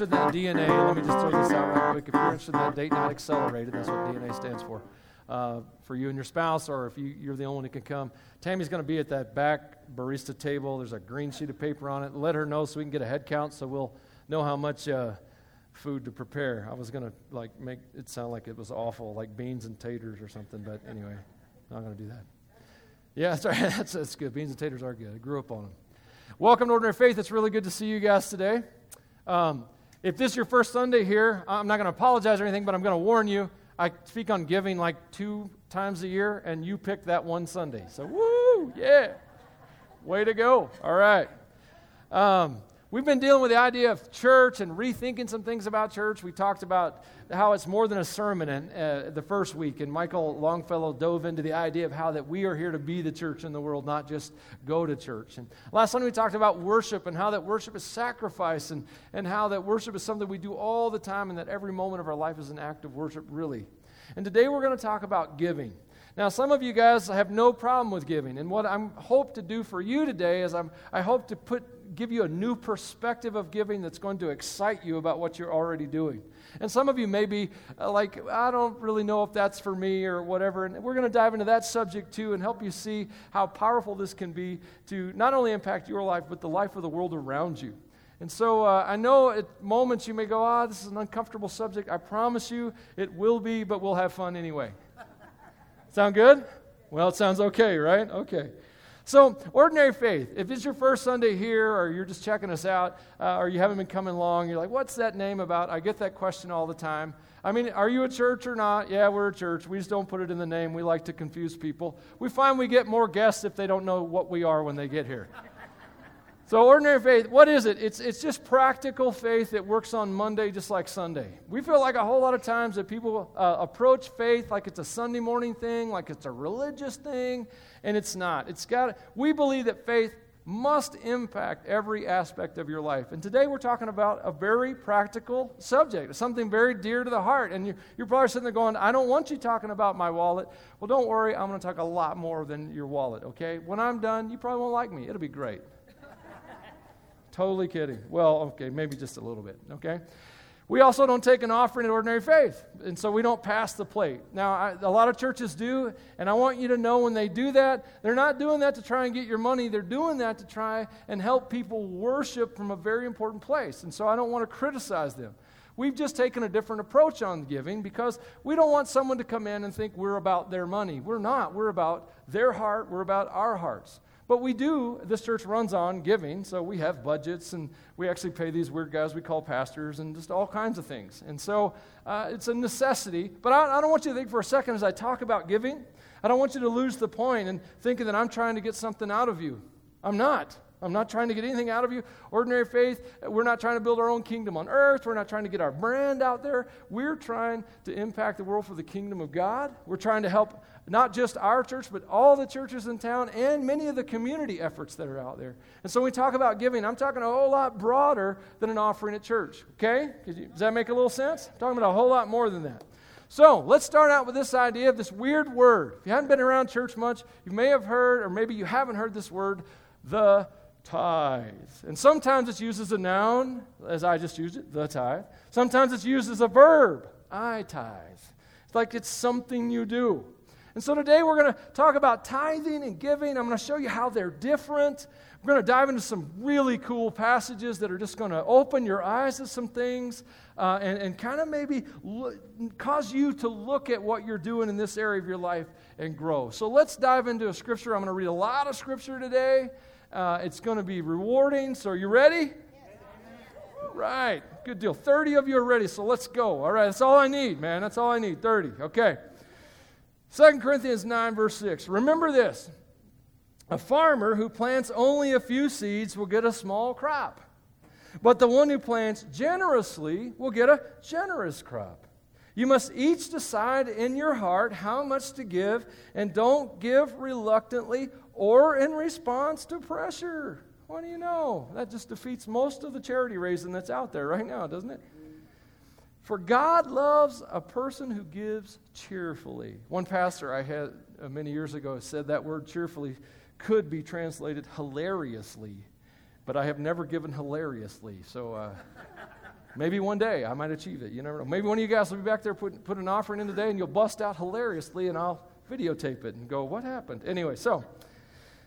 interested in that DNA, let me just throw this out real quick. If you're interested in that date night accelerated, that's what DNA stands for. Uh, for you and your spouse, or if you, you're the only one who can come, Tammy's going to be at that back barista table. There's a green sheet of paper on it. Let her know so we can get a head count, so we'll know how much uh, food to prepare. I was going to like make it sound like it was awful, like beans and taters or something, but anyway, not going to do that. Yeah, that's right. That's, that's good. Beans and taters are good. I grew up on them. Welcome to Ordinary Faith. It's really good to see you guys today. Um, if this is your first Sunday here, I'm not going to apologize or anything, but I'm going to warn you. I speak on giving like two times a year, and you picked that one Sunday. So, woo, yeah. Way to go. All right. Um, we've been dealing with the idea of church and rethinking some things about church. We talked about how it's more than a sermon in, uh, the first week, and Michael Longfellow dove into the idea of how that we are here to be the church in the world, not just go to church. And last Sunday we talked about worship and how that worship is sacrifice, and, and how that worship is something we do all the time, and that every moment of our life is an act of worship, really. And today we're going to talk about giving. Now, some of you guys have no problem with giving, and what I hope to do for you today is I'm, I hope to put give you a new perspective of giving that's going to excite you about what you're already doing. And some of you may be uh, like, I don't really know if that's for me or whatever. And we're going to dive into that subject too and help you see how powerful this can be to not only impact your life, but the life of the world around you. And so uh, I know at moments you may go, ah, this is an uncomfortable subject. I promise you it will be, but we'll have fun anyway. Sound good? Well, it sounds okay, right? Okay. So, ordinary faith, if it's your first Sunday here or you're just checking us out uh, or you haven't been coming along, you're like, what's that name about? I get that question all the time. I mean, are you a church or not? Yeah, we're a church. We just don't put it in the name. We like to confuse people. We find we get more guests if they don't know what we are when they get here. So, ordinary faith, what is it? It's, it's just practical faith that works on Monday just like Sunday. We feel like a whole lot of times that people uh, approach faith like it's a Sunday morning thing, like it's a religious thing, and it's not. It's got, we believe that faith must impact every aspect of your life. And today we're talking about a very practical subject, something very dear to the heart. And you're, you're probably sitting there going, I don't want you talking about my wallet. Well, don't worry, I'm going to talk a lot more than your wallet, okay? When I'm done, you probably won't like me. It'll be great. Totally kidding. Well, okay, maybe just a little bit, okay? We also don't take an offering in ordinary faith, and so we don't pass the plate. Now, I, a lot of churches do, and I want you to know when they do that, they're not doing that to try and get your money. They're doing that to try and help people worship from a very important place. And so I don't want to criticize them. We've just taken a different approach on giving because we don't want someone to come in and think we're about their money. We're not. We're about their heart, we're about our hearts. But we do, this church runs on giving, so we have budgets and we actually pay these weird guys we call pastors and just all kinds of things. And so uh, it's a necessity. But I, I don't want you to think for a second as I talk about giving, I don't want you to lose the point and thinking that I'm trying to get something out of you. I'm not. I'm not trying to get anything out of you. Ordinary faith, we're not trying to build our own kingdom on earth. We're not trying to get our brand out there. We're trying to impact the world for the kingdom of God. We're trying to help not just our church, but all the churches in town and many of the community efforts that are out there. And so when we talk about giving, I'm talking a whole lot broader than an offering at church. Okay? Does that make a little sense? I'm talking about a whole lot more than that. So let's start out with this idea of this weird word. If you haven't been around church much, you may have heard, or maybe you haven't heard this word, the tithe. And sometimes it's used as a noun, as I just used it, the tithe. Sometimes it's used as a verb, I tithe. It's like it's something you do. And so today we're going to talk about tithing and giving. I'm going to show you how they're different. We're going to dive into some really cool passages that are just going to open your eyes to some things uh, and, and kind of maybe cause you to look at what you're doing in this area of your life and grow. So let's dive into a scripture. I'm going to read a lot of scripture today. Uh, it's going to be rewarding. So, are you ready? Right. Good deal. 30 of you are ready, so let's go. All right, that's all I need, man. That's all I need. 30. Okay. 2 Corinthians 9, verse 6. Remember this a farmer who plants only a few seeds will get a small crop, but the one who plants generously will get a generous crop. You must each decide in your heart how much to give, and don't give reluctantly or in response to pressure. What do you know? That just defeats most of the charity raising that's out there right now, doesn't it? For God loves a person who gives cheerfully. One pastor I had uh, many years ago said that word cheerfully could be translated hilariously, but I have never given hilariously. So uh, Maybe one day I might achieve it. You never know. Maybe one of you guys will be back there put, put an offering in today and you'll bust out hilariously and I'll videotape it and go, What happened? Anyway, so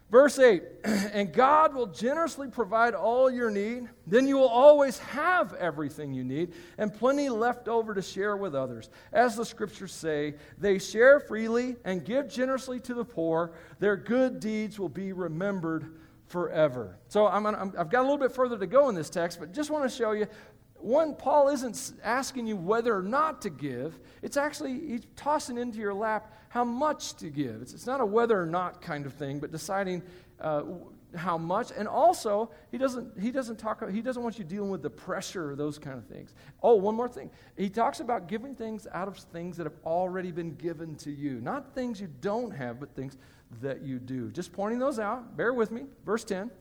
verse 8 And God will generously provide all your need. Then you will always have everything you need and plenty left over to share with others. As the scriptures say, they share freely and give generously to the poor. Their good deeds will be remembered forever. So i have got a little bit further to go in this text, but just want to show you one, Paul isn't asking you whether or not to give. It's actually he's tossing into your lap how much to give. It's, it's not a whether or not kind of thing, but deciding uh, how much. And also, he doesn't he doesn't talk. He doesn't want you dealing with the pressure or those kind of things. Oh, one more thing. He talks about giving things out of things that have already been given to you, not things you don't have, but things that you do. Just pointing those out. Bear with me. Verse ten.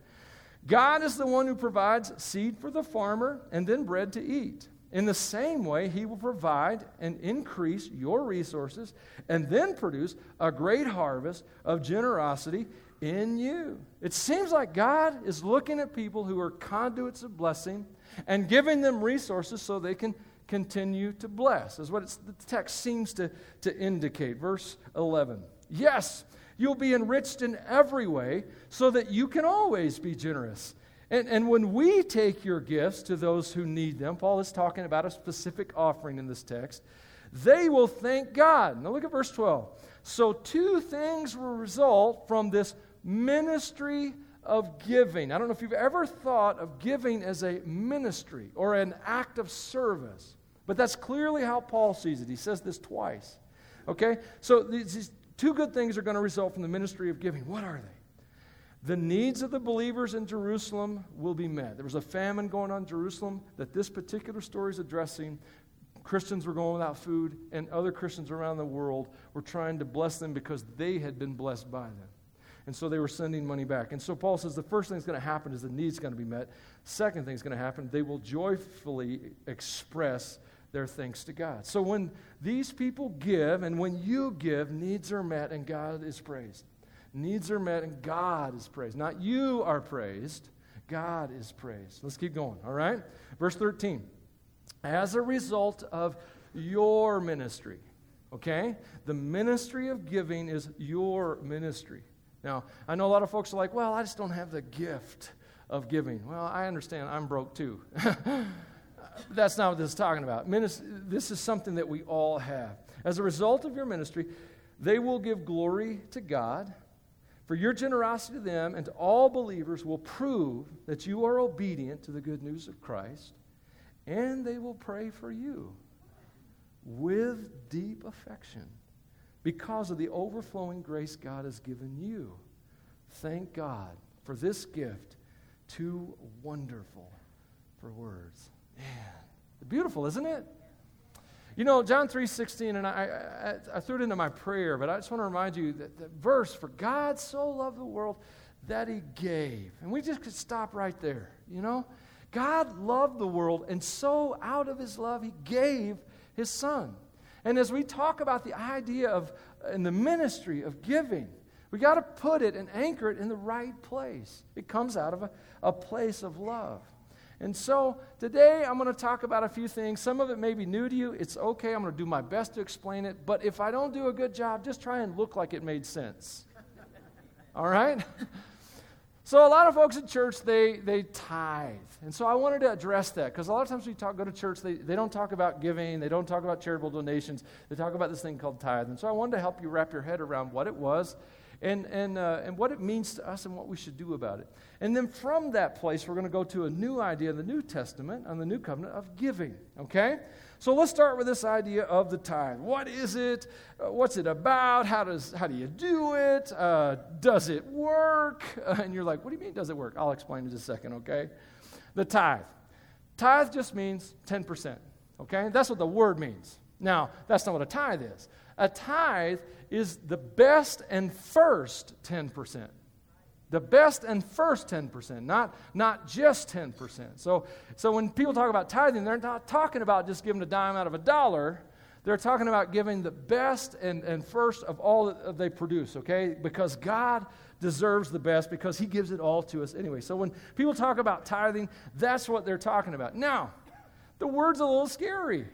God is the one who provides seed for the farmer and then bread to eat. In the same way, He will provide and increase your resources and then produce a great harvest of generosity in you. It seems like God is looking at people who are conduits of blessing and giving them resources so they can continue to bless, is what the text seems to, to indicate. Verse 11. Yes, You'll be enriched in every way so that you can always be generous. And, and when we take your gifts to those who need them, Paul is talking about a specific offering in this text, they will thank God. Now look at verse 12. So, two things will result from this ministry of giving. I don't know if you've ever thought of giving as a ministry or an act of service, but that's clearly how Paul sees it. He says this twice. Okay? So, these Two good things are going to result from the ministry of giving. What are they? The needs of the believers in Jerusalem will be met. There was a famine going on in Jerusalem that this particular story is addressing. Christians were going without food, and other Christians around the world were trying to bless them because they had been blessed by them. And so they were sending money back. And so Paul says the first thing that's going to happen is the need's going to be met. Second thing that's going to happen, they will joyfully express their thanks to God. So when these people give and when you give, needs are met and God is praised. Needs are met and God is praised. Not you are praised, God is praised. Let's keep going, all right? Verse 13. As a result of your ministry, okay? The ministry of giving is your ministry. Now, I know a lot of folks are like, well, I just don't have the gift of giving. Well, I understand. I'm broke too. that's not what this is talking about. this is something that we all have. As a result of your ministry, they will give glory to God. For your generosity to them and to all believers will prove that you are obedient to the good news of Christ, and they will pray for you with deep affection because of the overflowing grace God has given you. Thank God for this gift, too wonderful for words. Man, beautiful, isn't it? You know, John 3.16, and I, I, I, threw it into my prayer, but I just want to remind you that the verse, for God so loved the world that he gave. And we just could stop right there, you know? God loved the world, and so out of his love, he gave his son. And as we talk about the idea of, in the ministry of giving, we got to put it and anchor it in the right place. It comes out of a, a place of love. And so today I'm going to talk about a few things. Some of it may be new to you. It's okay. I'm going to do my best to explain it. But if I don't do a good job, just try and look like it made sense. All right? So a lot of folks at church, they, they tithe. And so I wanted to address that because a lot of times we talk, go to church, they, they don't talk about giving, they don't talk about charitable donations, they talk about this thing called tithe. And so I wanted to help you wrap your head around what it was and, and, uh, and what it means to us and what we should do about it. And then from that place, we're going to go to a new idea in the New Testament, on the New Covenant, of giving. Okay? So let's start with this idea of the tithe. What is it? Uh, what's it about? How, does, how do you do it? Uh, does it work? And you're like, what do you mean, does it work? I'll explain in just a second, okay? The tithe. Tithe just means 10%, okay? That's what the word means. Now, that's not what a tithe is. A tithe is the best and first 10%. The best and first 10%, not, not just 10%. So, so when people talk about tithing, they're not talking about just giving a dime out of a dollar. They're talking about giving the best and, and first of all that they produce, okay? Because God deserves the best because He gives it all to us anyway. So when people talk about tithing, that's what they're talking about. Now, the word's a little scary.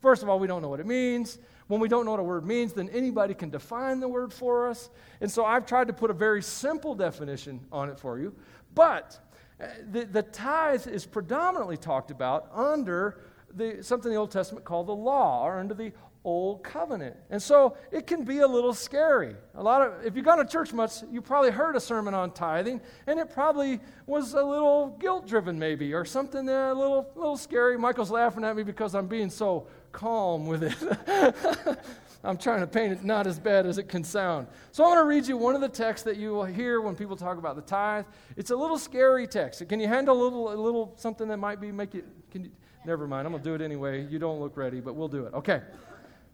First of all, we don't know what it means. When we don't know what a word means, then anybody can define the word for us. And so I've tried to put a very simple definition on it for you. But uh, the, the tithe is predominantly talked about under the, something in the Old Testament called the law, or under the old covenant. And so it can be a little scary. A lot of if you've gone to church much, you probably heard a sermon on tithing, and it probably was a little guilt driven maybe, or something a little little scary. Michael's laughing at me because I'm being so calm with it. I'm trying to paint it not as bad as it can sound. So I want to read you one of the texts that you will hear when people talk about the tithe. It's a little scary text. Can you handle a little, a little something that might be make you? Can you? Never mind. I'm gonna do it anyway. You don't look ready, but we'll do it. Okay.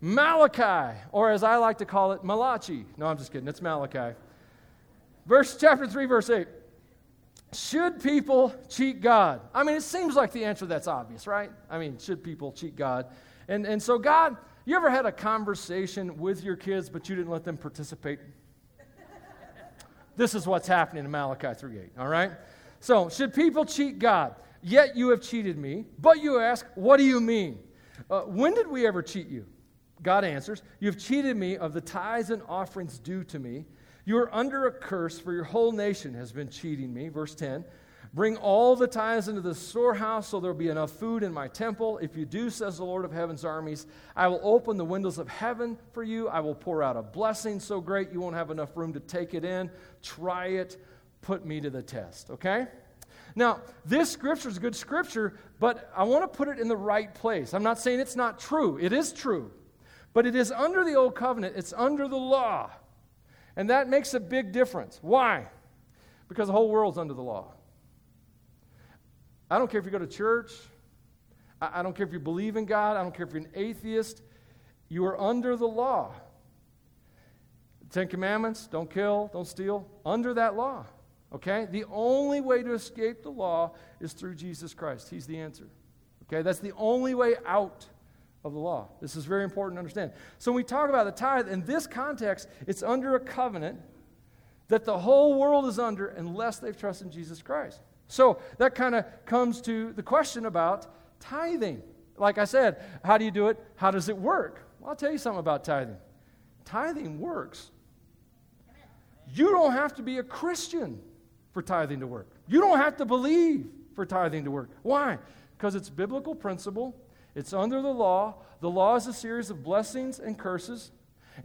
Malachi, or as I like to call it, Malachi. No, I'm just kidding. It's Malachi. Verse chapter 3, verse 8. Should people cheat God? I mean, it seems like the answer that's obvious, right? I mean, should people cheat God? And, and so, God, you ever had a conversation with your kids, but you didn't let them participate? this is what's happening in Malachi 3 8, all right? So, should people cheat God? Yet you have cheated me. But you ask, what do you mean? Uh, when did we ever cheat you? God answers, You have cheated me of the tithes and offerings due to me. You are under a curse, for your whole nation has been cheating me. Verse 10 Bring all the tithes into the storehouse so there will be enough food in my temple. If you do, says the Lord of heaven's armies, I will open the windows of heaven for you. I will pour out a blessing so great you won't have enough room to take it in. Try it. Put me to the test, okay? Now, this scripture is good scripture, but I want to put it in the right place. I'm not saying it's not true, it is true. But it is under the old covenant, it's under the law. And that makes a big difference. Why? Because the whole world's under the law. I don't care if you go to church, I don't care if you believe in God, I don't care if you're an atheist, you are under the law. Ten Commandments don't kill, don't steal, under that law. Okay? The only way to escape the law is through Jesus Christ. He's the answer. Okay? That's the only way out of the law. This is very important to understand. So when we talk about the tithe, in this context, it's under a covenant that the whole world is under unless they've trusted in Jesus Christ. So that kind of comes to the question about tithing. Like I said, how do you do it? How does it work? Well, I'll tell you something about tithing. Tithing works. You don't have to be a Christian for tithing to work. You don't have to believe for tithing to work. Why? Because it's biblical principle, it's under the law. The law is a series of blessings and curses.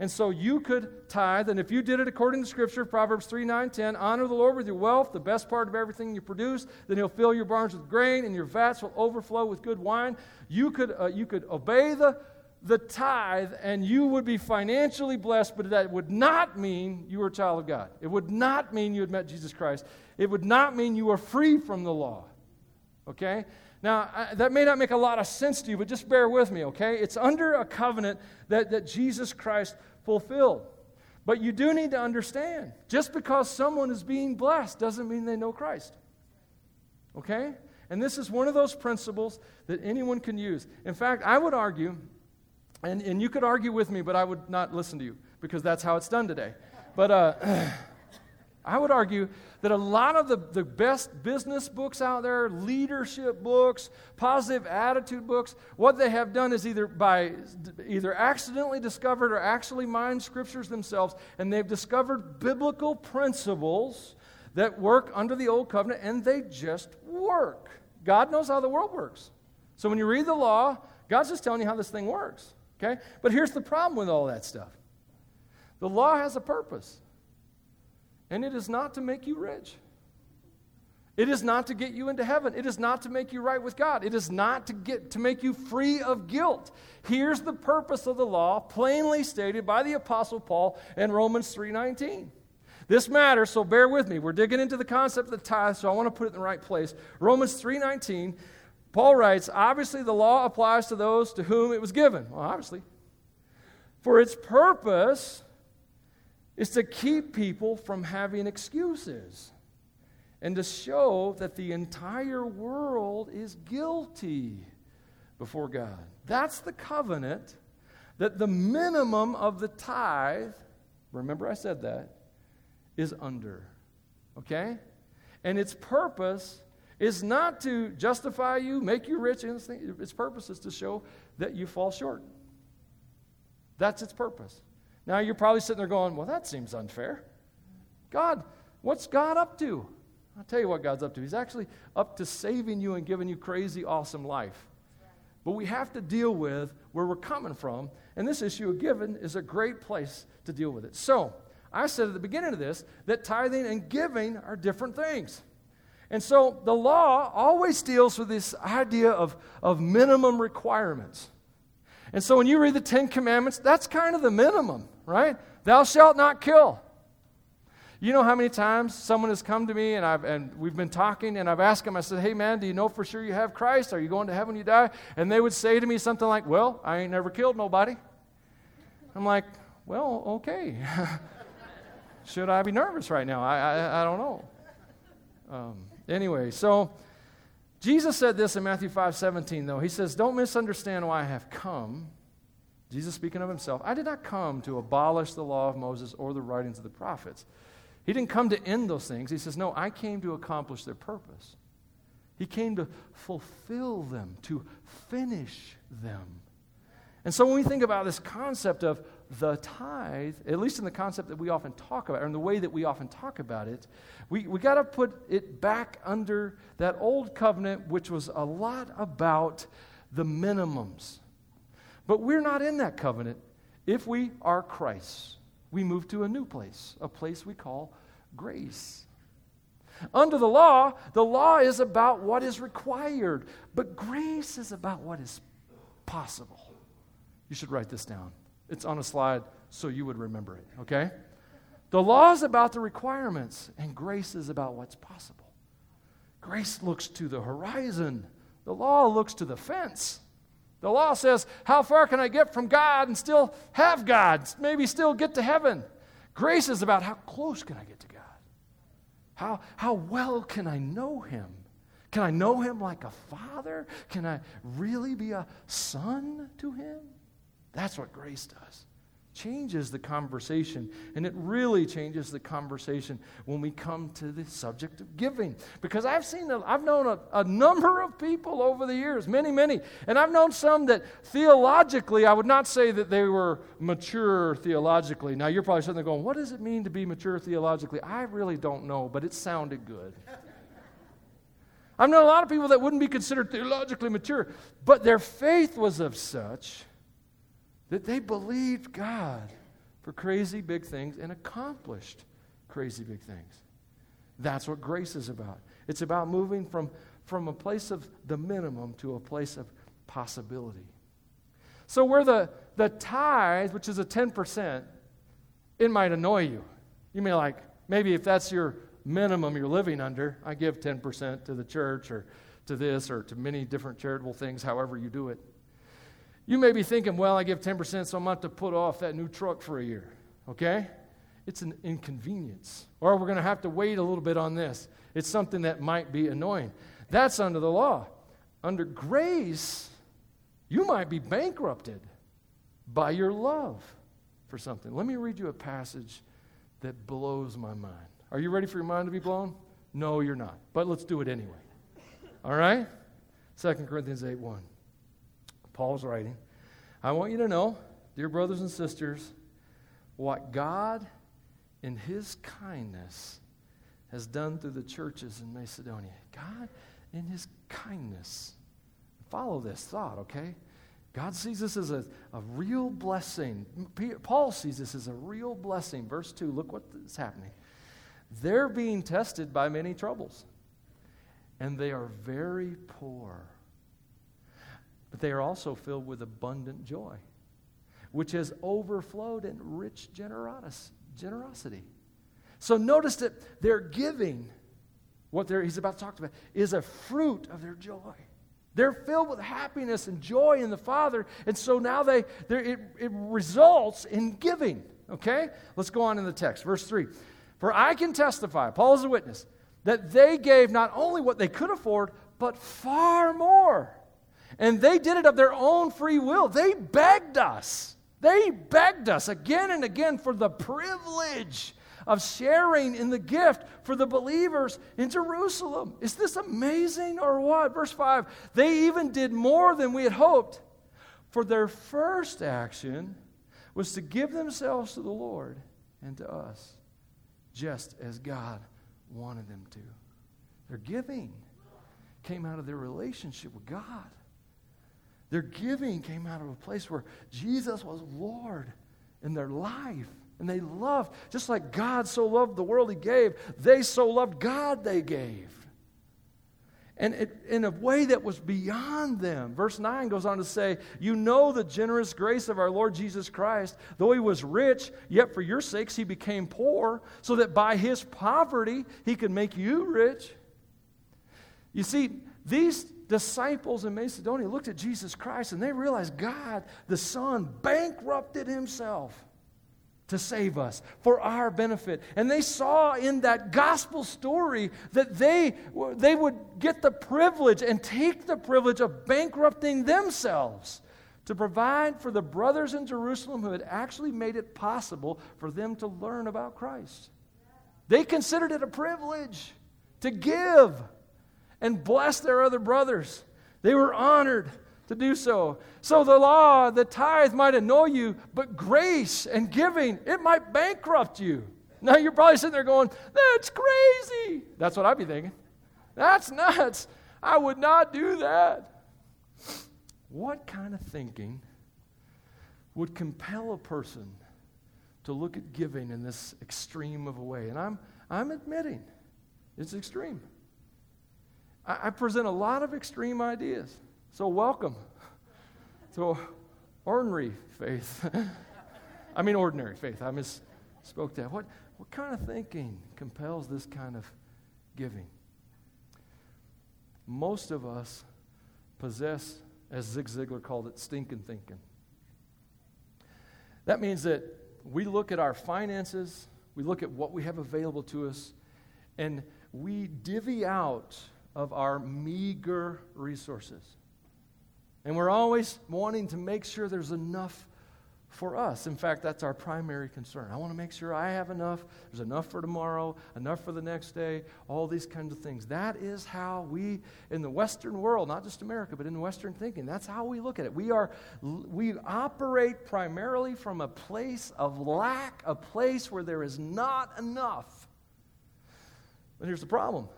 And so you could tithe, and if you did it according to Scripture, Proverbs 3 9, 10, honor the Lord with your wealth, the best part of everything you produce, then He'll fill your barns with grain, and your vats will overflow with good wine. You could, uh, you could obey the, the tithe, and you would be financially blessed, but that would not mean you were a child of God. It would not mean you had met Jesus Christ. It would not mean you were free from the law. Okay? Now, I, that may not make a lot of sense to you, but just bear with me, okay? It's under a covenant that, that Jesus Christ fulfilled. But you do need to understand just because someone is being blessed doesn't mean they know Christ. Okay? And this is one of those principles that anyone can use. In fact, I would argue, and, and you could argue with me, but I would not listen to you because that's how it's done today. But uh, I would argue that a lot of the, the best business books out there, leadership books, positive attitude books, what they have done is either by either accidentally discovered or actually mined scriptures themselves, and they've discovered biblical principles that work under the old covenant, and they just work. God knows how the world works. So when you read the law, God's just telling you how this thing works. Okay? But here's the problem with all that stuff. The law has a purpose. And it is not to make you rich. It is not to get you into heaven. It is not to make you right with God. It is not to get to make you free of guilt. Here's the purpose of the law, plainly stated by the apostle Paul in Romans 3:19. This matters, so bear with me. We're digging into the concept of the tithe, so I want to put it in the right place. Romans 3:19, Paul writes, obviously the law applies to those to whom it was given. Well, obviously. For its purpose is to keep people from having excuses and to show that the entire world is guilty before God. That's the covenant that the minimum of the tithe, remember I said that, is under. Okay? And its purpose is not to justify you, make you rich. Its purpose is to show that you fall short. That's its purpose. Now you're probably sitting there going, well, that seems unfair. God, what's God up to? I'll tell you what God's up to. He's actually up to saving you and giving you crazy, awesome life. But we have to deal with where we're coming from, and this issue of giving is a great place to deal with it. So, I said at the beginning of this that tithing and giving are different things. And so the law always deals with this idea of, of minimum requirements. And so when you read the Ten Commandments, that's kind of the minimum, right? Thou shalt not kill. You know how many times someone has come to me and, I've, and we've been talking and I've asked them, I said, hey man, do you know for sure you have Christ? Are you going to heaven when you die? And they would say to me something like, well, I ain't never killed nobody. I'm like, well, okay. Should I be nervous right now? I, I, I don't know. Um, anyway, so Jesus said this in Matthew 5 17, though. He says, Don't misunderstand why I have come. Jesus speaking of himself, I did not come to abolish the law of Moses or the writings of the prophets. He didn't come to end those things. He says, No, I came to accomplish their purpose. He came to fulfill them, to finish them. And so when we think about this concept of the tithe, at least in the concept that we often talk about, or in the way that we often talk about it, we, we got to put it back under that old covenant, which was a lot about the minimums. But we're not in that covenant. If we are Christ, we move to a new place, a place we call grace. Under the law, the law is about what is required, but grace is about what is possible. You should write this down. It's on a slide so you would remember it, okay? The law is about the requirements, and grace is about what's possible. Grace looks to the horizon, the law looks to the fence. The law says, How far can I get from God and still have God? Maybe still get to heaven. Grace is about how close can I get to God? How, how well can I know Him? Can I know Him like a father? Can I really be a son to Him? That's what grace does. Changes the conversation. And it really changes the conversation when we come to the subject of giving. Because I've seen, I've known a, a number of people over the years, many, many. And I've known some that theologically, I would not say that they were mature theologically. Now, you're probably sitting there going, what does it mean to be mature theologically? I really don't know, but it sounded good. I've known a lot of people that wouldn't be considered theologically mature, but their faith was of such that they believed God for crazy big things and accomplished crazy big things. That's what grace is about. It's about moving from, from a place of the minimum to a place of possibility. So, where the, the tithe, which is a 10%, it might annoy you. You may like, maybe if that's your minimum you're living under, I give 10% to the church or to this or to many different charitable things, however you do it. You may be thinking, well, I give 10%, so I'm going to put off that new truck for a year. Okay? It's an inconvenience. Or we're going to have to wait a little bit on this. It's something that might be annoying. That's under the law. Under grace, you might be bankrupted by your love for something. Let me read you a passage that blows my mind. Are you ready for your mind to be blown? No, you're not. But let's do it anyway. All right? 2 Corinthians 8 1. Paul's writing. I want you to know, dear brothers and sisters, what God, in His kindness, has done through the churches in Macedonia. God, in His kindness. Follow this thought, okay? God sees this as a, a real blessing. Paul sees this as a real blessing. Verse 2, look what is happening. They're being tested by many troubles, and they are very poor but they are also filled with abundant joy, which has overflowed in rich generosity. So notice that their giving, what he's about to talk about, is a fruit of their joy. They're filled with happiness and joy in the Father, and so now they it, it results in giving. Okay? Let's go on in the text. Verse 3. For I can testify, Paul is a witness, that they gave not only what they could afford, but far more and they did it of their own free will. They begged us. They begged us again and again for the privilege of sharing in the gift for the believers in Jerusalem. Is this amazing or what? Verse 5 They even did more than we had hoped, for their first action was to give themselves to the Lord and to us, just as God wanted them to. Their giving came out of their relationship with God. Their giving came out of a place where Jesus was Lord in their life. And they loved, just like God so loved the world he gave, they so loved God they gave. And it, in a way that was beyond them. Verse 9 goes on to say, You know the generous grace of our Lord Jesus Christ. Though he was rich, yet for your sakes he became poor, so that by his poverty he could make you rich. You see, these disciples in Macedonia looked at Jesus Christ and they realized God, the Son, bankrupted himself to save us for our benefit. And they saw in that gospel story that they, they would get the privilege and take the privilege of bankrupting themselves to provide for the brothers in Jerusalem who had actually made it possible for them to learn about Christ. They considered it a privilege to give and bless their other brothers. They were honored to do so. So the law, the tithe might annoy you, but grace and giving, it might bankrupt you. Now you're probably sitting there going, That's crazy. That's what I'd be thinking. That's nuts. I would not do that. What kind of thinking would compel a person to look at giving in this extreme of a way? And I'm, I'm admitting it's extreme. I, I present a lot of extreme ideas. So, welcome to ordinary faith. I mean, ordinary faith. I misspoke that. What, what kind of thinking compels this kind of giving? Most of us possess, as Zig Ziglar called it, stinking thinking. That means that we look at our finances, we look at what we have available to us, and we divvy out of our meager resources. And we're always wanting to make sure there's enough for us. In fact, that's our primary concern. I want to make sure I have enough, there's enough for tomorrow, enough for the next day, all these kinds of things. That is how we, in the Western world, not just America, but in Western thinking, that's how we look at it. We, are, we operate primarily from a place of lack, a place where there is not enough. But here's the problem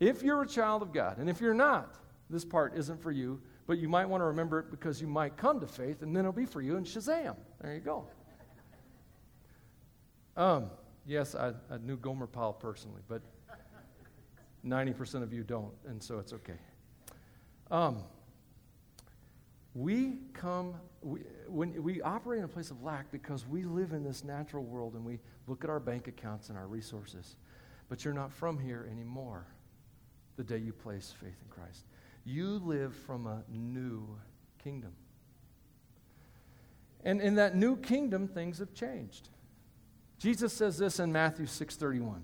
if you're a child of God, and if you're not, this part isn't for you, but you might want to remember it because you might come to faith, and then it'll be for you, and Shazam. There you go. Um, yes, I, I knew Gomer Pyle personally, but 90% of you don't, and so it's okay. Um, we come, we, when we operate in a place of lack because we live in this natural world and we look at our bank accounts and our resources, but you're not from here anymore the day you place faith in Christ. You live from a new kingdom. And in that new kingdom, things have changed. Jesus says this in Matthew 6:31.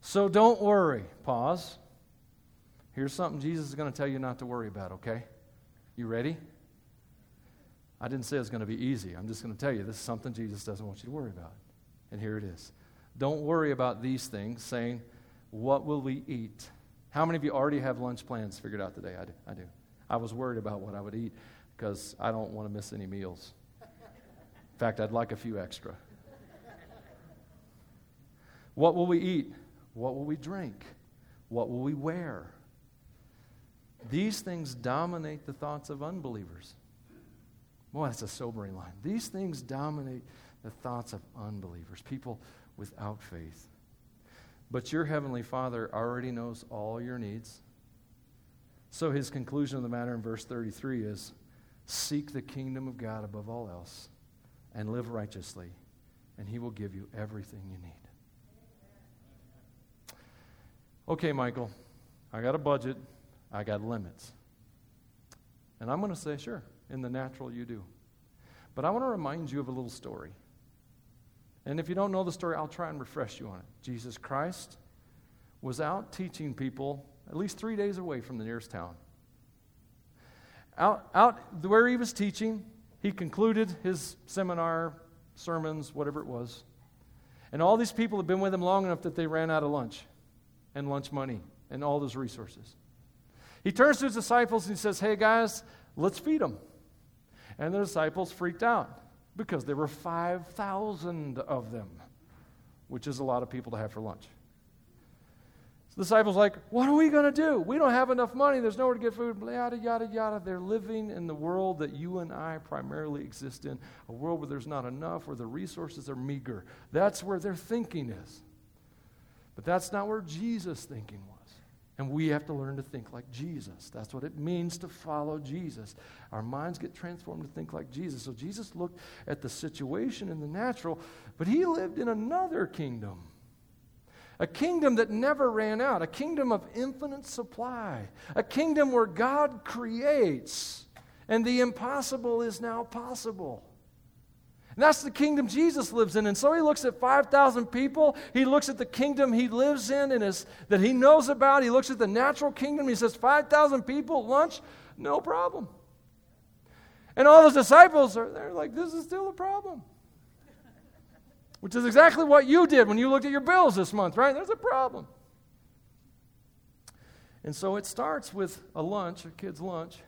So don't worry. Pause. Here's something Jesus is going to tell you not to worry about, okay? You ready? I didn't say it's going to be easy. I'm just going to tell you this is something Jesus doesn't want you to worry about. And here it is. Don't worry about these things, saying, What will we eat? How many of you already have lunch plans figured out today? I do. I do. I was worried about what I would eat because I don't want to miss any meals. In fact, I'd like a few extra. What will we eat? What will we drink? What will we wear? These things dominate the thoughts of unbelievers. Boy, that's a sobering line. These things dominate the thoughts of unbelievers, people without faith. But your heavenly Father already knows all your needs. So his conclusion of the matter in verse 33 is seek the kingdom of God above all else and live righteously, and he will give you everything you need. Okay, Michael, I got a budget, I got limits. And I'm going to say, sure, in the natural you do. But I want to remind you of a little story. And if you don't know the story, I'll try and refresh you on it. Jesus Christ was out teaching people at least three days away from the nearest town. Out, out where he was teaching, he concluded his seminar, sermons, whatever it was. And all these people had been with him long enough that they ran out of lunch and lunch money and all those resources. He turns to his disciples and he says, Hey guys, let's feed them. And the disciples freaked out because there were 5,000 of them, which is a lot of people to have for lunch. So the disciples like, what are we going to do? We don't have enough money. There's nowhere to get food. Yada, yada, yada. They're living in the world that you and I primarily exist in, a world where there's not enough, where the resources are meager. That's where their thinking is. But that's not where Jesus' thinking was. And we have to learn to think like Jesus. That's what it means to follow Jesus. Our minds get transformed to think like Jesus. So Jesus looked at the situation in the natural, but he lived in another kingdom. A kingdom that never ran out, a kingdom of infinite supply, a kingdom where God creates and the impossible is now possible. And that's the kingdom Jesus lives in. And so he looks at 5,000 people. He looks at the kingdom he lives in and is, that he knows about. He looks at the natural kingdom. He says, 5,000 people, lunch, no problem. And all those disciples are they're like, this is still a problem. Which is exactly what you did when you looked at your bills this month, right? There's a problem. And so it starts with a lunch, a kid's lunch.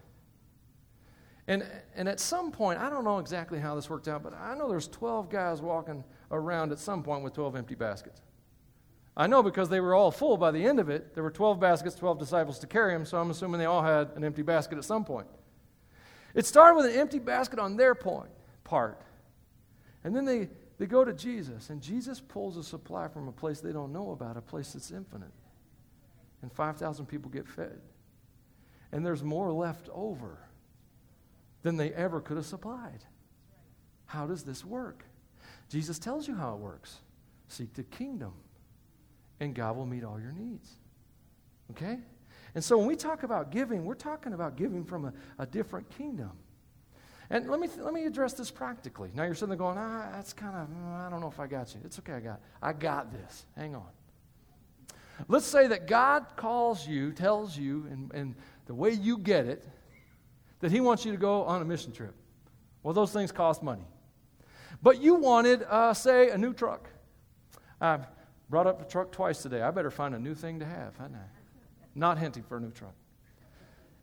And, and at some point, I don't know exactly how this worked out, but I know there's 12 guys walking around at some point with 12 empty baskets. I know because they were all full by the end of it. There were 12 baskets, 12 disciples to carry them, so I'm assuming they all had an empty basket at some point. It started with an empty basket on their point, part. And then they, they go to Jesus, and Jesus pulls a supply from a place they don't know about, a place that's infinite. And 5,000 people get fed. And there's more left over than they ever could have supplied. How does this work? Jesus tells you how it works seek the kingdom, and God will meet all your needs. Okay? And so when we talk about giving, we're talking about giving from a, a different kingdom. And let me, let me address this practically. Now you're sitting there going, ah, that's kind of, I don't know if I got you. It's okay, I got, I got this. Hang on. Let's say that God calls you, tells you, and, and the way you get it that he wants you to go on a mission trip. Well, those things cost money. But you wanted, uh, say, a new truck. I brought up a truck twice today. I better find a new thing to have, hadn't I? Not hinting for a new truck.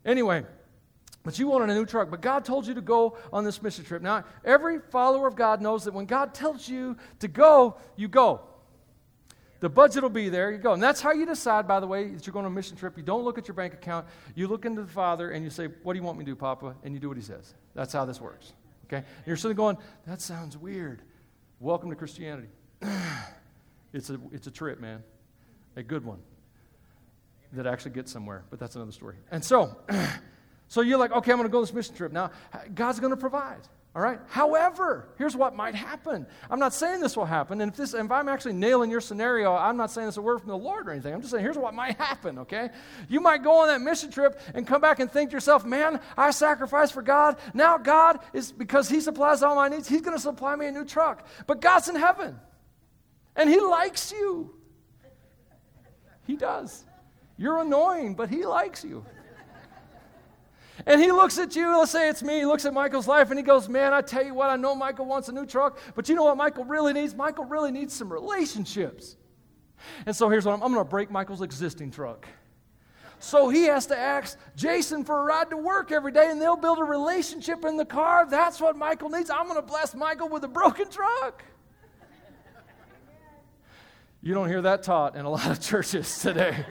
Anyway, but you wanted a new truck, but God told you to go on this mission trip. Now, every follower of God knows that when God tells you to go, you go. The budget will be there. You go. And that's how you decide, by the way, that you're going on a mission trip. You don't look at your bank account. You look into the Father and you say, What do you want me to do, Papa? And you do what He says. That's how this works. Okay? And you're sitting going, That sounds weird. Welcome to Christianity. it's, a, it's a trip, man. A good one that actually gets somewhere, but that's another story. And so, so you're like, okay, I'm going to go this mission trip. Now, God's going to provide. All right? However, here's what might happen. I'm not saying this will happen. And if, this, if I'm actually nailing your scenario, I'm not saying it's a word from the Lord or anything. I'm just saying here's what might happen, okay? You might go on that mission trip and come back and think to yourself, man, I sacrificed for God. Now God is, because He supplies all my needs, He's going to supply me a new truck. But God's in heaven. And He likes you. He does. You're annoying, but He likes you. And he looks at you, let's say it's me, he looks at Michael's life and he goes, Man, I tell you what, I know Michael wants a new truck, but you know what Michael really needs? Michael really needs some relationships. And so here's what I'm, I'm going to break Michael's existing truck. So he has to ask Jason for a ride to work every day, and they'll build a relationship in the car. That's what Michael needs. I'm going to bless Michael with a broken truck. You don't hear that taught in a lot of churches today.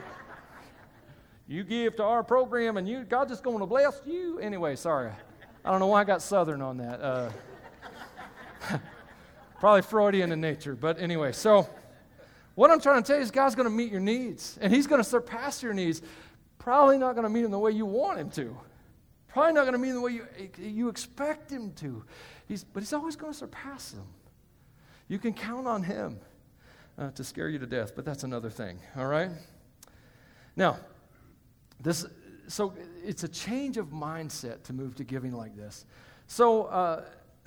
You give to our program and you God's just going to bless you. Anyway, sorry. I don't know why I got southern on that. Uh, probably Freudian in nature. But anyway, so what I'm trying to tell you is God's going to meet your needs and He's going to surpass your needs. Probably not going to meet them the way you want Him to. Probably not going to meet them the way you, you expect Him to. He's, but He's always going to surpass them. You can count on Him uh, to scare you to death, but that's another thing, all right? Now, this, so it's a change of mindset to move to giving like this. So uh,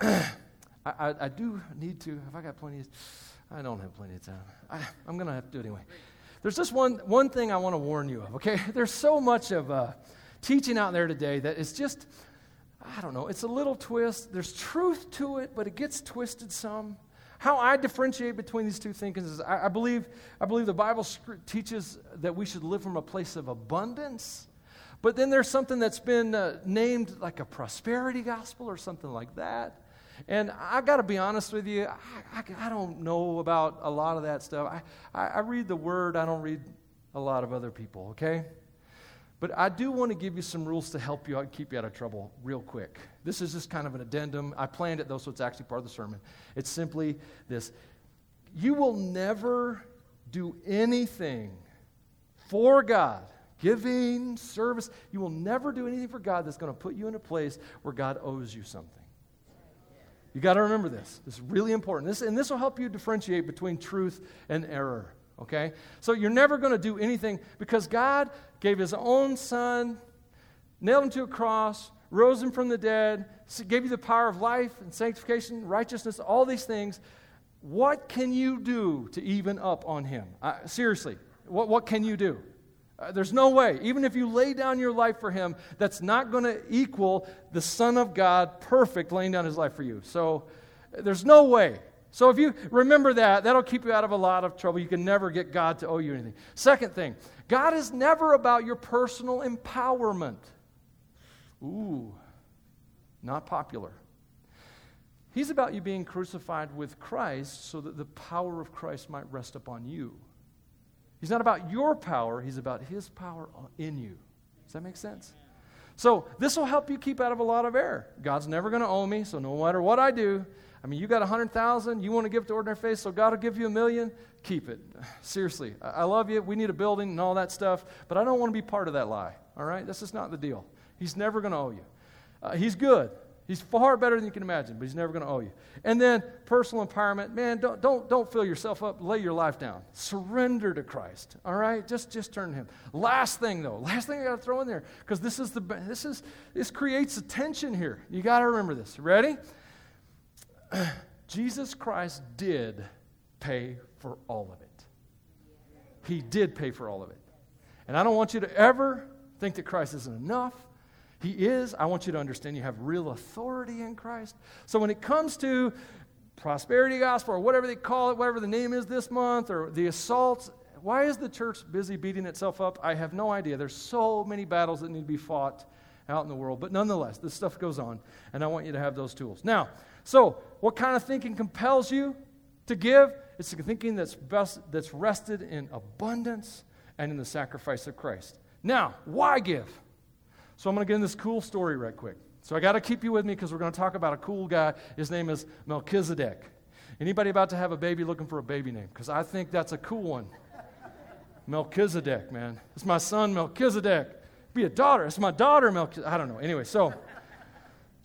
I, I, do need to, have I got plenty of, I don't have plenty of time. I, am going to have to do it anyway. There's just one, one thing I want to warn you of, okay? There's so much of uh, teaching out there today that it's just, I don't know, it's a little twist. There's truth to it, but it gets twisted some. How I differentiate between these two thinkings is I, I believe, I believe the Bible teaches that we should live from a place of abundance. But then there's something that's been uh, named like a prosperity gospel or something like that. And I got to be honest with you, I, I, I, don't know about a lot of that stuff. I, I, I read the word, I don't read a lot of other people, okay? But I do want to give you some rules to help you out, keep you out of trouble real quick. This is just kind of an addendum. I planned it though, so it's actually part of the sermon. It's simply this You will never do anything for God, giving, service. You will never do anything for God that's going to put you in a place where God owes you something. You got to remember this. This is really important. This, and this will help you differentiate between truth and error okay? So you're never going to do anything because God gave his own son, nailed him to a cross, rose him from the dead, gave you the power of life and sanctification, righteousness, all these things. What can you do to even up on him? Uh, seriously, what, what can you do? Uh, there's no way. Even if you lay down your life for him, that's not going to equal the Son of God perfect laying down his life for you. So there's no way. So if you remember that, that'll keep you out of a lot of trouble. You can never get God to owe you anything. Second thing, God is never about your personal empowerment. Ooh, not popular. He's about you being crucified with Christ so that the power of Christ might rest upon you. He's not about your power, he's about his power in you. Does that make sense? So, this will help you keep out of a lot of error. God's never going to owe me, so no matter what I do, I mean, you got a hundred thousand, you want to give to ordinary faith, so God will give you a million. Keep it. Seriously, I love you. We need a building and all that stuff, but I don't want to be part of that lie. All right, this is not the deal. He's never going to owe you. Uh, he's good. He's far better than you can imagine, but he's never going to owe you. And then personal empowerment, man, don't, don't, don't fill yourself up. Lay your life down. Surrender to Christ. All right, just just turn to Him. Last thing though, last thing I got to throw in there because this is the this is this creates a tension here. You got to remember this. Ready? Jesus Christ did pay for all of it. He did pay for all of it. And I don't want you to ever think that Christ isn't enough. He is. I want you to understand you have real authority in Christ. So when it comes to prosperity gospel or whatever they call it, whatever the name is this month, or the assaults, why is the church busy beating itself up? I have no idea. There's so many battles that need to be fought out in the world. But nonetheless, this stuff goes on, and I want you to have those tools. Now, so, what kind of thinking compels you to give? It's the thinking that's, best, that's rested in abundance and in the sacrifice of Christ. Now, why give? So, I'm going to get in this cool story right quick. So, I got to keep you with me because we're going to talk about a cool guy. His name is Melchizedek. Anybody about to have a baby looking for a baby name? Because I think that's a cool one. Melchizedek, man. It's my son, Melchizedek. Be a daughter. It's my daughter, Melchizedek. I don't know. Anyway, so.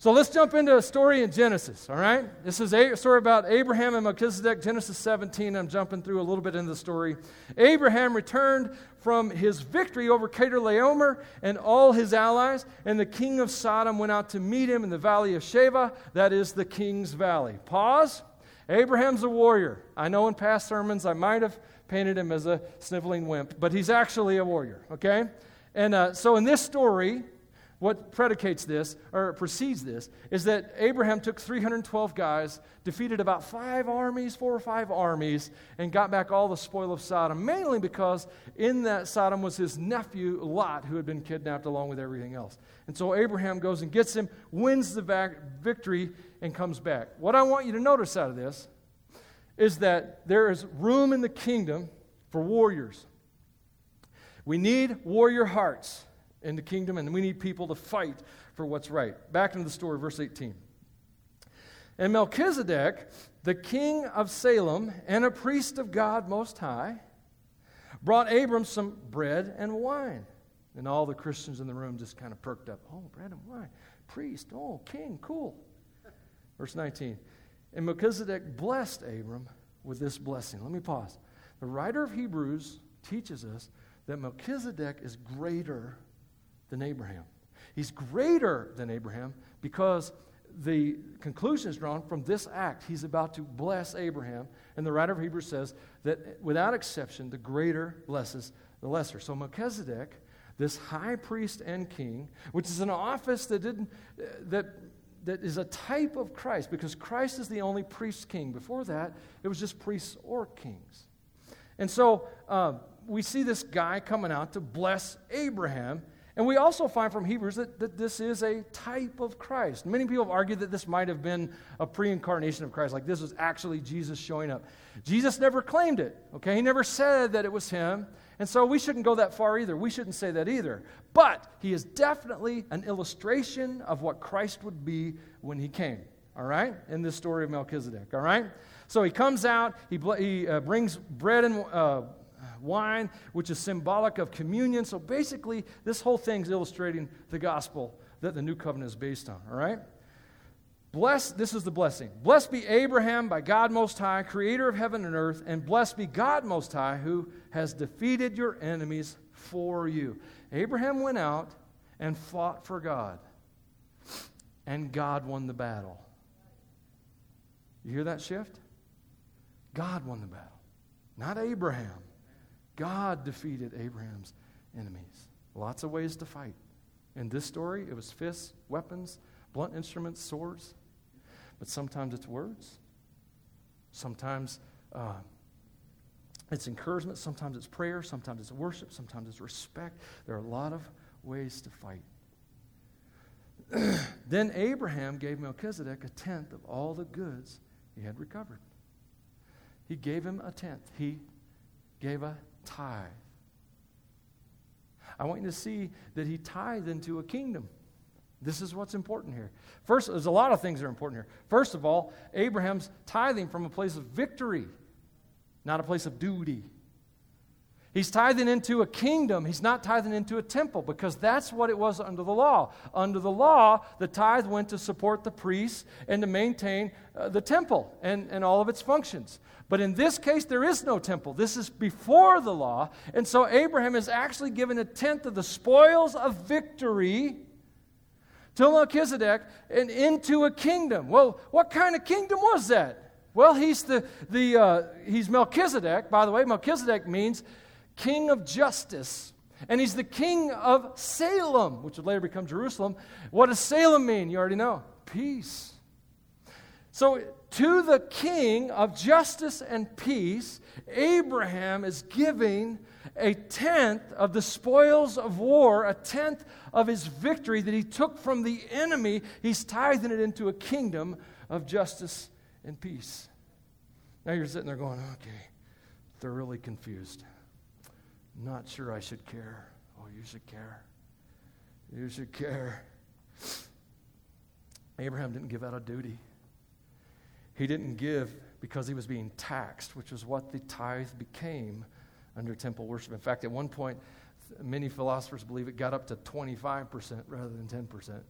So let's jump into a story in Genesis, all right? This is a story about Abraham and Melchizedek, Genesis 17. I'm jumping through a little bit into the story. Abraham returned from his victory over Chedorlaomer and all his allies, and the king of Sodom went out to meet him in the valley of Shaveh, that is the king's valley. Pause. Abraham's a warrior. I know in past sermons I might have painted him as a sniveling wimp, but he's actually a warrior, okay? And uh, so in this story, what predicates this, or precedes this, is that Abraham took 312 guys, defeated about five armies, four or five armies, and got back all the spoil of Sodom, mainly because in that Sodom was his nephew Lot, who had been kidnapped along with everything else. And so Abraham goes and gets him, wins the victory, and comes back. What I want you to notice out of this is that there is room in the kingdom for warriors. We need warrior hearts in the kingdom, and we need people to fight for what's right. Back into the story, verse 18. And Melchizedek, the king of Salem and a priest of God Most High, brought Abram some bread and wine. And all the Christians in the room just kind of perked up. Oh, bread and wine. Priest. Oh, king. Cool. Verse 19. And Melchizedek blessed Abram with this blessing. Let me pause. The writer of Hebrews teaches us that Melchizedek is greater than Abraham. He's greater than Abraham because the conclusion is drawn from this act. He's about to bless Abraham. And the writer of Hebrews says that without exception, the greater blesses the lesser. So Melchizedek, this high priest and king, which is an office that didn't, that that is a type of Christ because Christ is the only priest king. Before that, it was just priests or kings. And so uh, we see this guy coming out to bless Abraham. And we also find from Hebrews that, that this is a type of Christ. Many people have argued that this might have been a pre incarnation of Christ, like this was actually Jesus showing up. Jesus never claimed it, okay? He never said that it was him. And so we shouldn't go that far either. We shouldn't say that either. But he is definitely an illustration of what Christ would be when he came, all right? In this story of Melchizedek, all right? So he comes out, he, he uh, brings bread and uh, wine, which is symbolic of communion. So basically, this whole thing is illustrating the gospel that the new covenant is based on, all right? Bless, this is the blessing. Blessed be Abraham by God Most High, creator of heaven and earth, and blessed be God Most High, who has defeated your enemies for you. Abraham went out and fought for God, and God won the battle. You hear that shift? God won the battle, not Abraham. God defeated Abraham's enemies. Lots of ways to fight. In this story, it was fists, weapons, blunt instruments, swords. But sometimes it's words. Sometimes uh, it's encouragement. Sometimes it's prayer. Sometimes it's worship. Sometimes it's respect. There are a lot of ways to fight. then Abraham gave Melchizedek a tenth of all the goods he had recovered. He gave him a tenth. He gave a tithe. I want you to see that he tithed into a kingdom. This is what's important here. First, there's a lot of things that are important here. First of all, Abraham's tithing from a place of victory, not a place of duty. He's tithing into a kingdom. He's not tithing into a temple because that's what it was under the law. Under the law, the tithe went to support the priests and to maintain uh, the temple and, and all of its functions. But in this case, there is no temple. This is before the law. And so Abraham is actually given a tenth of the spoils of victory to Melchizedek and into a kingdom. Well, what kind of kingdom was that? Well, he's, the, the, uh, he's Melchizedek. By the way, Melchizedek means king of justice. And he's the king of Salem, which would later become Jerusalem. What does Salem mean? You already know peace. So, to the king of justice and peace, Abraham is giving a tenth of the spoils of war, a tenth of his victory that he took from the enemy. He's tithing it into a kingdom of justice and peace. Now you're sitting there going, okay, thoroughly confused. Not sure I should care. Oh, you should care. You should care. Abraham didn't give out a duty. He didn't give because he was being taxed, which was what the tithe became under temple worship. In fact, at one point, many philosophers believe it got up to 25% rather than 10%.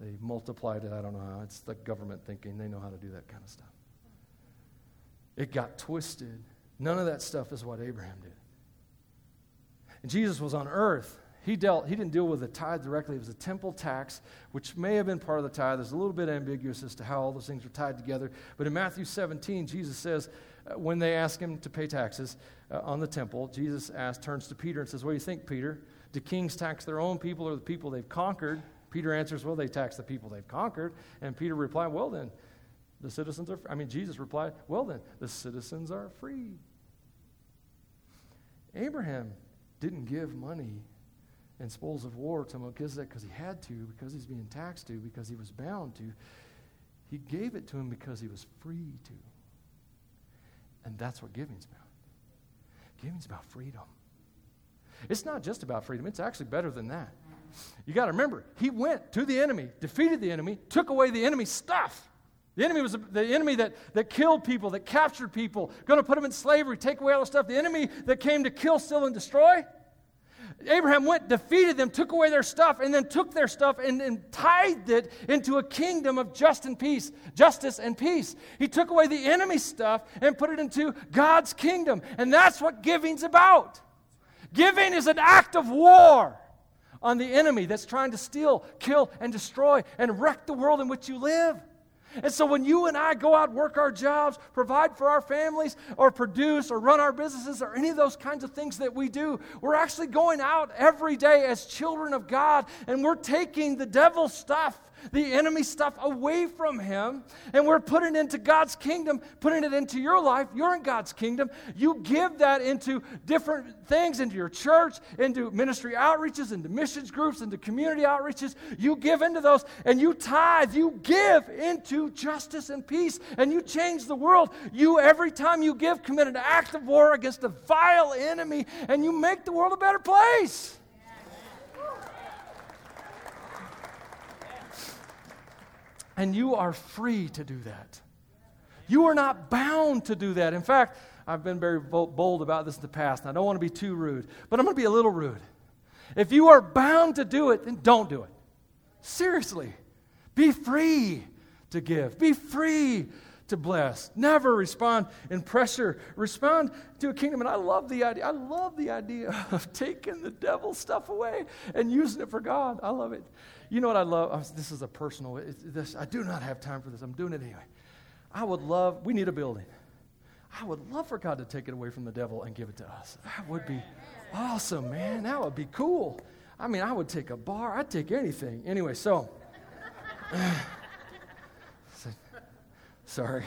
They multiplied it. I don't know how. It's the government thinking. They know how to do that kind of stuff. It got twisted. None of that stuff is what Abraham did. And Jesus was on earth. He dealt, he didn't deal with the tithe directly. It was a temple tax, which may have been part of the tithe. There's a little bit ambiguous as to how all those things are tied together. But in Matthew 17, Jesus says, uh, when they ask him to pay taxes uh, on the temple, Jesus asks, turns to Peter and says, What do you think, Peter? Do kings tax their own people or the people they've conquered? Peter answers, Well, they tax the people they've conquered. And Peter replied, Well, then, the citizens are, I mean, Jesus replied, Well, then, the citizens are free. Abraham didn't give money and spoils of war to Melchizedek because he had to, because he's being taxed to, because he was bound to. He gave it to him because he was free to. And that's what giving's about. Giving's about freedom. It's not just about freedom, it's actually better than that. You got to remember, he went to the enemy, defeated the enemy, took away the enemy's stuff. The enemy was the enemy that, that killed people, that captured people, going to put them in slavery, take away all the stuff. The enemy that came to kill, steal, and destroy. Abraham went, defeated them, took away their stuff, and then took their stuff and, and tithed it into a kingdom of just and peace, justice and peace. He took away the enemy's stuff and put it into God's kingdom. And that's what giving's about. Giving is an act of war on the enemy that's trying to steal, kill, and destroy and wreck the world in which you live. And so when you and I go out, work our jobs, provide for our families, or produce or run our businesses, or any of those kinds of things that we do, we're actually going out every day as children of God and we're taking the devil's stuff the enemy stuff away from him, and we're putting into God's kingdom, putting it into your life. You're in God's kingdom. You give that into different things, into your church, into ministry outreaches, into missions groups, into community outreaches. You give into those, and you tithe, you give into justice and peace, and you change the world. You, every time you give, commit an act of war against a vile enemy, and you make the world a better place. And you are free to do that. You are not bound to do that. In fact, I've been very bold about this in the past, and I don't want to be too rude, but I'm going to be a little rude. If you are bound to do it, then don't do it. Seriously. Be free to give, be free to bless. Never respond in pressure. Respond to a kingdom. And I love the idea. I love the idea of taking the devil's stuff away and using it for God. I love it. You know what I love? This is a personal. This I do not have time for this. I'm doing it anyway. I would love. We need a building. I would love for God to take it away from the devil and give it to us. That would be awesome, man. That would be cool. I mean, I would take a bar. I'd take anything. Anyway, so. sorry.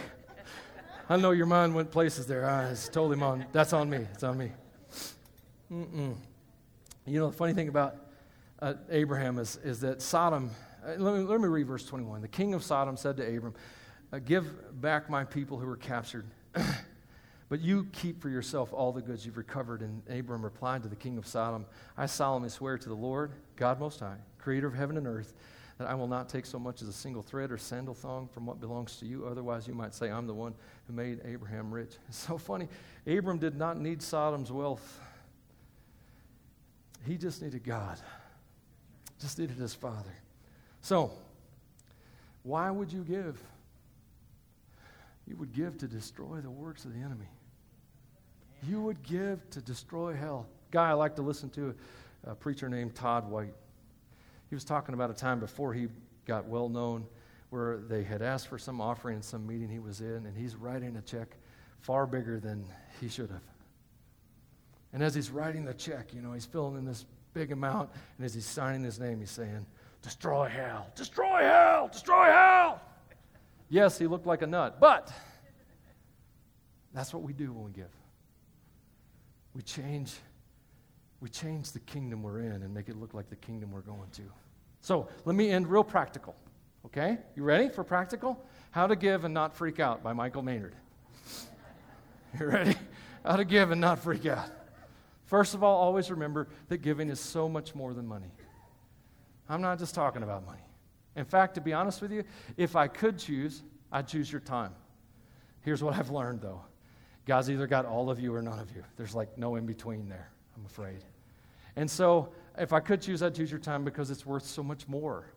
I know your mind went places there. Ah, it's totally on. That's on me. It's on me. Mm-mm. You know, the funny thing about uh, Abraham is, is that Sodom, uh, let, me, let me read verse 21. The king of Sodom said to Abram, uh, Give back my people who were captured, but you keep for yourself all the goods you've recovered. And Abram replied to the king of Sodom, I solemnly swear to the Lord, God Most High, creator of heaven and earth, that I will not take so much as a single thread or sandal thong from what belongs to you. Otherwise, you might say, I'm the one who made Abraham rich. It's so funny. Abram did not need Sodom's wealth, he just needed God just needed his father. So, why would you give? You would give to destroy the works of the enemy. You would give to destroy hell. Guy I like to listen to, a preacher named Todd White. He was talking about a time before he got well known where they had asked for some offering in some meeting he was in, and he's writing a check far bigger than he should have. And as he's writing the check, you know, he's filling in this big amount. And as he's signing his name, he's saying, Destroy hell, destroy hell, destroy hell. Yes, he looked like a nut, but that's what we do when we give. We change, we change the kingdom we're in and make it look like the kingdom we're going to. So let me end real practical. Okay? You ready for practical? How to Give and Not Freak Out by Michael Maynard. You ready? How to Give and Not Freak Out. First of all, always remember that giving is so much more than money. I'm not just talking about money. In fact, to be honest with you, if I could choose, I'd choose your time. Here's what I've learned, though God's either got all of you or none of you. There's like no in between there, I'm afraid. And so, if I could choose, I'd choose your time because it's worth so much more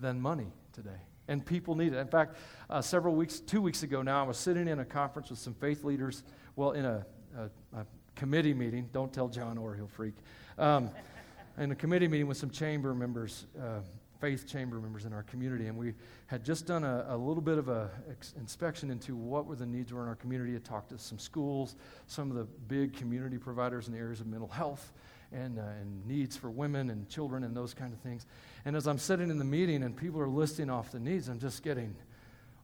than money today. And people need it. In fact, uh, several weeks, two weeks ago now, I was sitting in a conference with some faith leaders, well, in a, a, a committee meeting. Don't tell John or he'll freak. Um, in a committee meeting with some chamber members, uh, faith chamber members in our community, and we had just done a, a little bit of an ex- inspection into what were the needs were in our community. I talked to some schools, some of the big community providers in the areas of mental health and, uh, and needs for women and children and those kind of things. And as I'm sitting in the meeting and people are listing off the needs, I'm just getting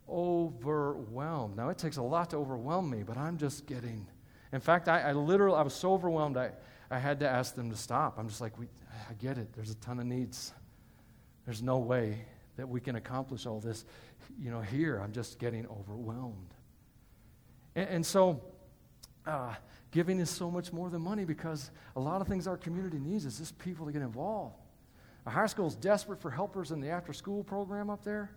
overwhelmed. Now, it takes a lot to overwhelm me, but I'm just getting in fact, I, I literally, I was so overwhelmed, I, I had to ask them to stop. I'm just like, we, I get it. There's a ton of needs. There's no way that we can accomplish all this. You know, here, I'm just getting overwhelmed. And, and so, uh, giving is so much more than money because a lot of things our community needs is just people to get involved. Our high school is desperate for helpers in the after school program up there.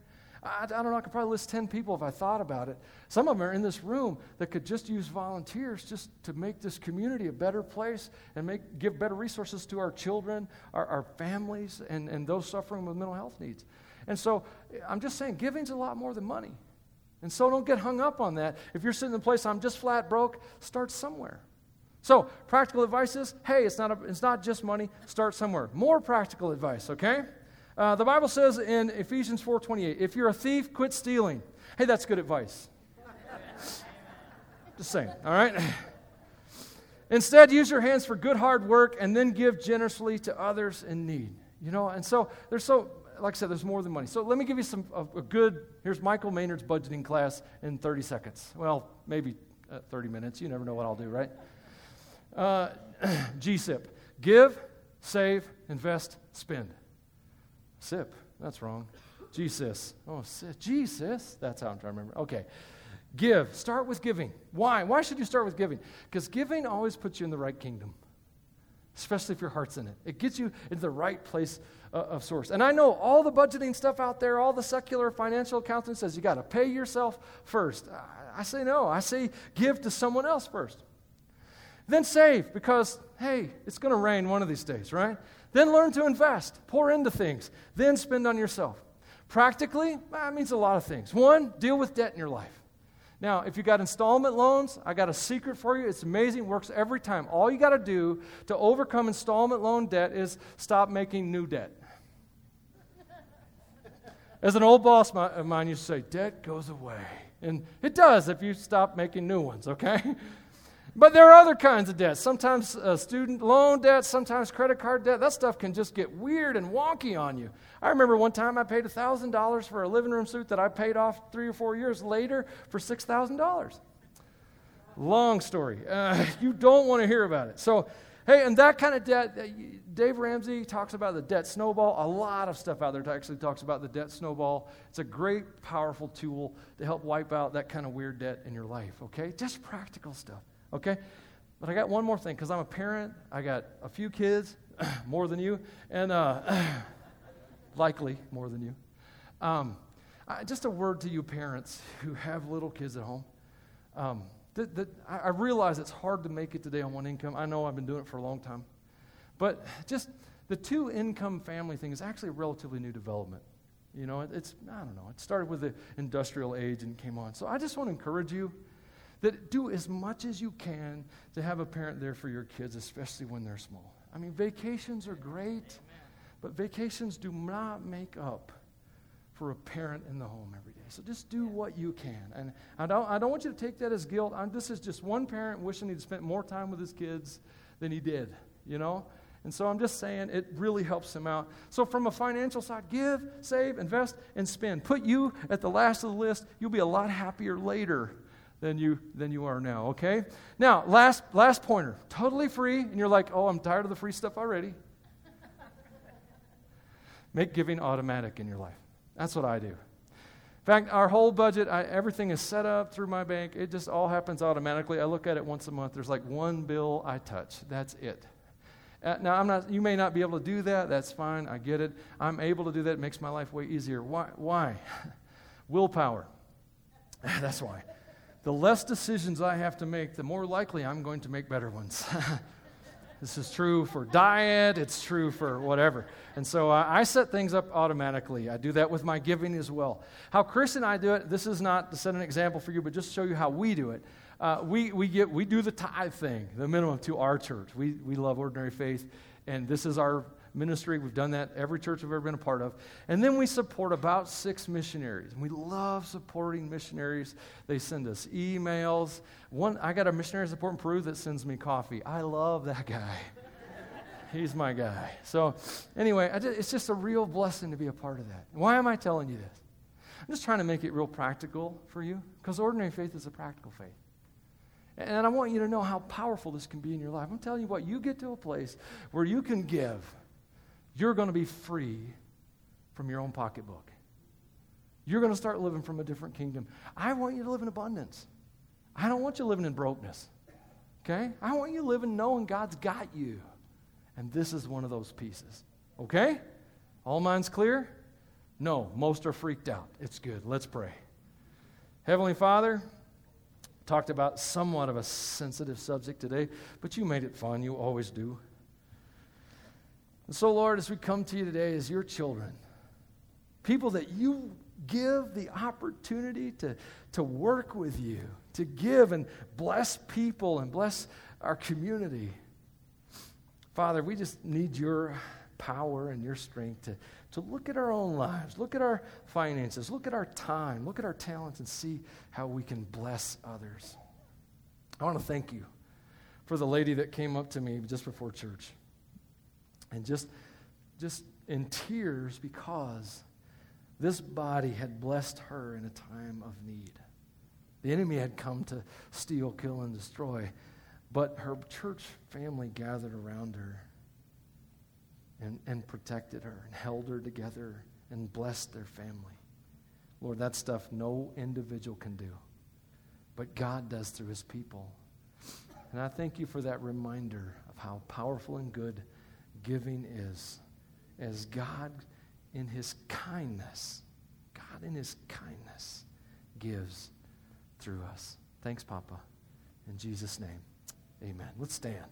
I, don't know, I could probably list 10 people if I thought about it. Some of them are in this room that could just use volunteers just to make this community a better place and make, give better resources to our children, our, our families, and, and those suffering with mental health needs. And so I'm just saying, giving's a lot more than money. And so don't get hung up on that. If you're sitting in a place, I'm just flat broke, start somewhere. So, practical advice is hey, it's not, a, it's not just money, start somewhere. More practical advice, okay? Uh, the Bible says in Ephesians 4:28, if you're a thief, quit stealing. Hey, that's good advice. Just saying, all right? Instead, use your hands for good hard work and then give generously to others in need. You know, and so there's so like I said, there's more than money. So let me give you some a, a good. Here's Michael Maynard's budgeting class in 30 seconds. Well, maybe uh, 30 minutes. You never know what I'll do, right? Uh, GSIP: give, save, invest, spend. SIP. That's wrong. Jesus. Oh, Jesus. That's how I'm trying to remember. Okay. Give. Start with giving. Why? Why should you start with giving? Because giving always puts you in the right kingdom, especially if your heart's in it. It gets you into the right place uh, of source. And I know all the budgeting stuff out there, all the secular financial accounting says you got to pay yourself first. I, I say no. I say give to someone else first. Then save because, hey, it's going to rain one of these days, right? Then learn to invest, pour into things, then spend on yourself. Practically, ah, that means a lot of things. One, deal with debt in your life. Now, if you got installment loans, I got a secret for you. It's amazing, works every time. All you got to do to overcome installment loan debt is stop making new debt. As an old boss of mine used to say, debt goes away. And it does if you stop making new ones, okay? But there are other kinds of debts. Sometimes uh, student loan debt, sometimes credit card debt. That stuff can just get weird and wonky on you. I remember one time I paid $1,000 for a living room suit that I paid off three or four years later for $6,000. Long story. Uh, you don't want to hear about it. So, hey, and that kind of debt, uh, Dave Ramsey talks about the debt snowball. A lot of stuff out there actually talks about the debt snowball. It's a great, powerful tool to help wipe out that kind of weird debt in your life, okay? Just practical stuff, okay? But I got one more thing because I'm a parent. I got a few kids, more than you, and uh, likely more than you. Um, I, just a word to you parents who have little kids at home. Um, I realize it's hard to make it today on one income. I know I've been doing it for a long time. But just the two income family thing is actually a relatively new development. You know, it, it's, I don't know, it started with the industrial age and came on. So I just want to encourage you that do as much as you can to have a parent there for your kids, especially when they're small. I mean, vacations are great. But vacations do not make up for a parent in the home every day. So just do what you can. And I don't, I don't want you to take that as guilt. I'm, this is just one parent wishing he'd spent more time with his kids than he did, you know? And so I'm just saying it really helps him out. So, from a financial side, give, save, invest, and spend. Put you at the last of the list. You'll be a lot happier later than you than you are now okay now last last pointer totally free and you're like oh i'm tired of the free stuff already Make giving automatic in your life. That's what I do. In fact, our whole budget, I, everything is set up through my bank. It just all happens automatically. I look at it once a month. There's like one bill I touch. That's it. Uh, now, I'm not, you may not be able to do that. That's fine. I get it. I'm able to do that. It makes my life way easier. Why? Why? Willpower. That's why. The less decisions I have to make, the more likely I'm going to make better ones. This is true for diet, it's true for whatever. And so uh, I set things up automatically. I do that with my giving as well. How Chris and I do it, this is not to set an example for you, but just to show you how we do it. Uh, we, we, get, we do the tithe thing, the minimum to our church. We, we love ordinary faith, and this is our ministry. We've done that every church I've ever been a part of. And then we support about six missionaries. And we love supporting missionaries. They send us emails. One, I got a missionary support in Peru that sends me coffee. I love that guy. He's my guy. So, anyway, just, it's just a real blessing to be a part of that. Why am I telling you this? I'm just trying to make it real practical for you because ordinary faith is a practical faith. And I want you to know how powerful this can be in your life. I'm telling you what, you get to a place where you can give you're going to be free from your own pocketbook. You're going to start living from a different kingdom. I want you to live in abundance. I don't want you living in brokenness. Okay? I want you living knowing God's got you. And this is one of those pieces. Okay? All minds clear? No, most are freaked out. It's good. Let's pray. Heavenly Father, talked about somewhat of a sensitive subject today, but you made it fun. You always do. And so, Lord, as we come to you today as your children, people that you give the opportunity to, to work with you, to give and bless people and bless our community. Father, we just need your power and your strength to, to look at our own lives, look at our finances, look at our time, look at our talents, and see how we can bless others. I want to thank you for the lady that came up to me just before church and just, just in tears because this body had blessed her in a time of need. The enemy had come to steal, kill, and destroy, but her church family gathered around her and, and protected her and held her together and blessed their family. Lord, that stuff no individual can do, but God does through his people. And I thank you for that reminder of how powerful and good giving is. As God, in his kindness, God, in his kindness, gives through us. Thanks, Papa. In Jesus' name, amen. Let's stand.